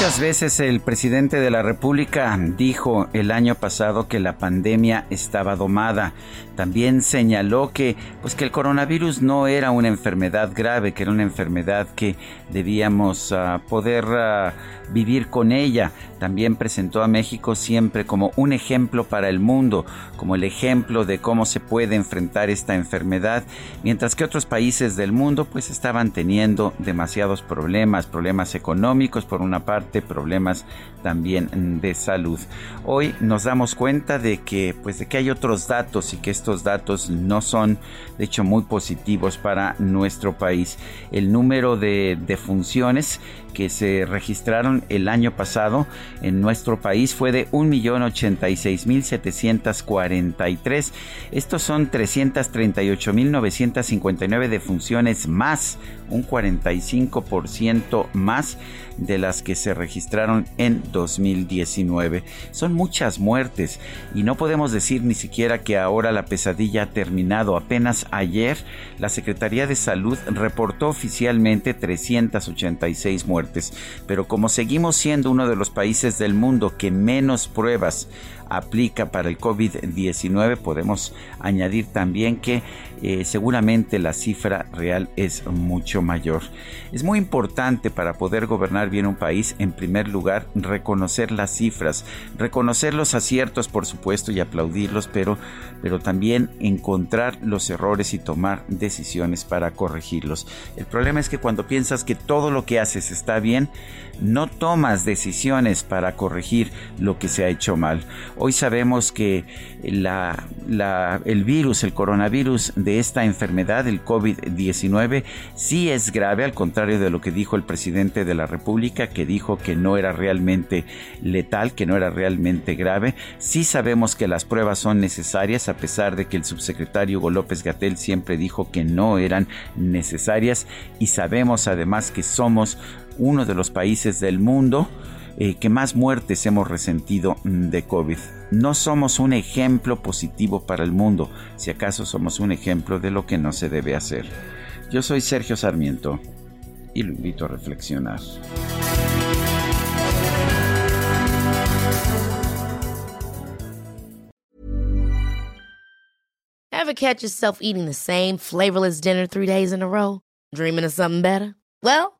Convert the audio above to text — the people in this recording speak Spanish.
Muchas veces el presidente de la República dijo el año pasado que la pandemia estaba domada. También señaló que pues que el coronavirus no era una enfermedad grave, que era una enfermedad que debíamos ah, poder ah, vivir con ella. También presentó a México siempre como un ejemplo para el mundo, como el ejemplo de cómo se puede enfrentar esta enfermedad, mientras que otros países del mundo pues estaban teniendo demasiados problemas, problemas económicos por una parte problemas también de salud. Hoy nos damos cuenta de que, pues, de que hay otros datos y que estos datos no son, de hecho, muy positivos para nuestro país. El número de defunciones que se registraron el año pasado en nuestro país fue de 1.086.743. Estos son 338.959 defunciones más, un 45% más de las que se registraron en 2019. Son muchas muertes y no podemos decir ni siquiera que ahora la pesadilla ha terminado. Apenas ayer la Secretaría de Salud reportó oficialmente 386 muertes, pero como seguimos siendo uno de los países del mundo que menos pruebas aplica para el COVID-19, podemos añadir también que eh, seguramente la cifra real es mucho mayor. Es muy importante para poder gobernar bien un país, en primer lugar, reconocer las cifras, reconocer los aciertos, por supuesto, y aplaudirlos, pero, pero también encontrar los errores y tomar decisiones para corregirlos. El problema es que cuando piensas que todo lo que haces está bien, no tomas decisiones para corregir lo que se ha hecho mal. Hoy sabemos que la, el virus, el coronavirus de esta enfermedad, el COVID-19, sí es grave, al contrario de lo que dijo el presidente de la República, que dijo que no era realmente letal, que no era realmente grave. Sí sabemos que las pruebas son necesarias, a pesar de que el subsecretario Hugo López Gatel siempre dijo que no eran necesarias. Y sabemos además que somos uno de los países del mundo eh, que más muertes hemos resentido mm, de COVID. No somos un ejemplo positivo para el mundo, si acaso somos un ejemplo de lo que no se debe hacer. Yo soy Sergio Sarmiento y lo invito a reflexionar. Ever catch yourself eating the same flavorless dinner three days in a row? Dreaming of something better? Well,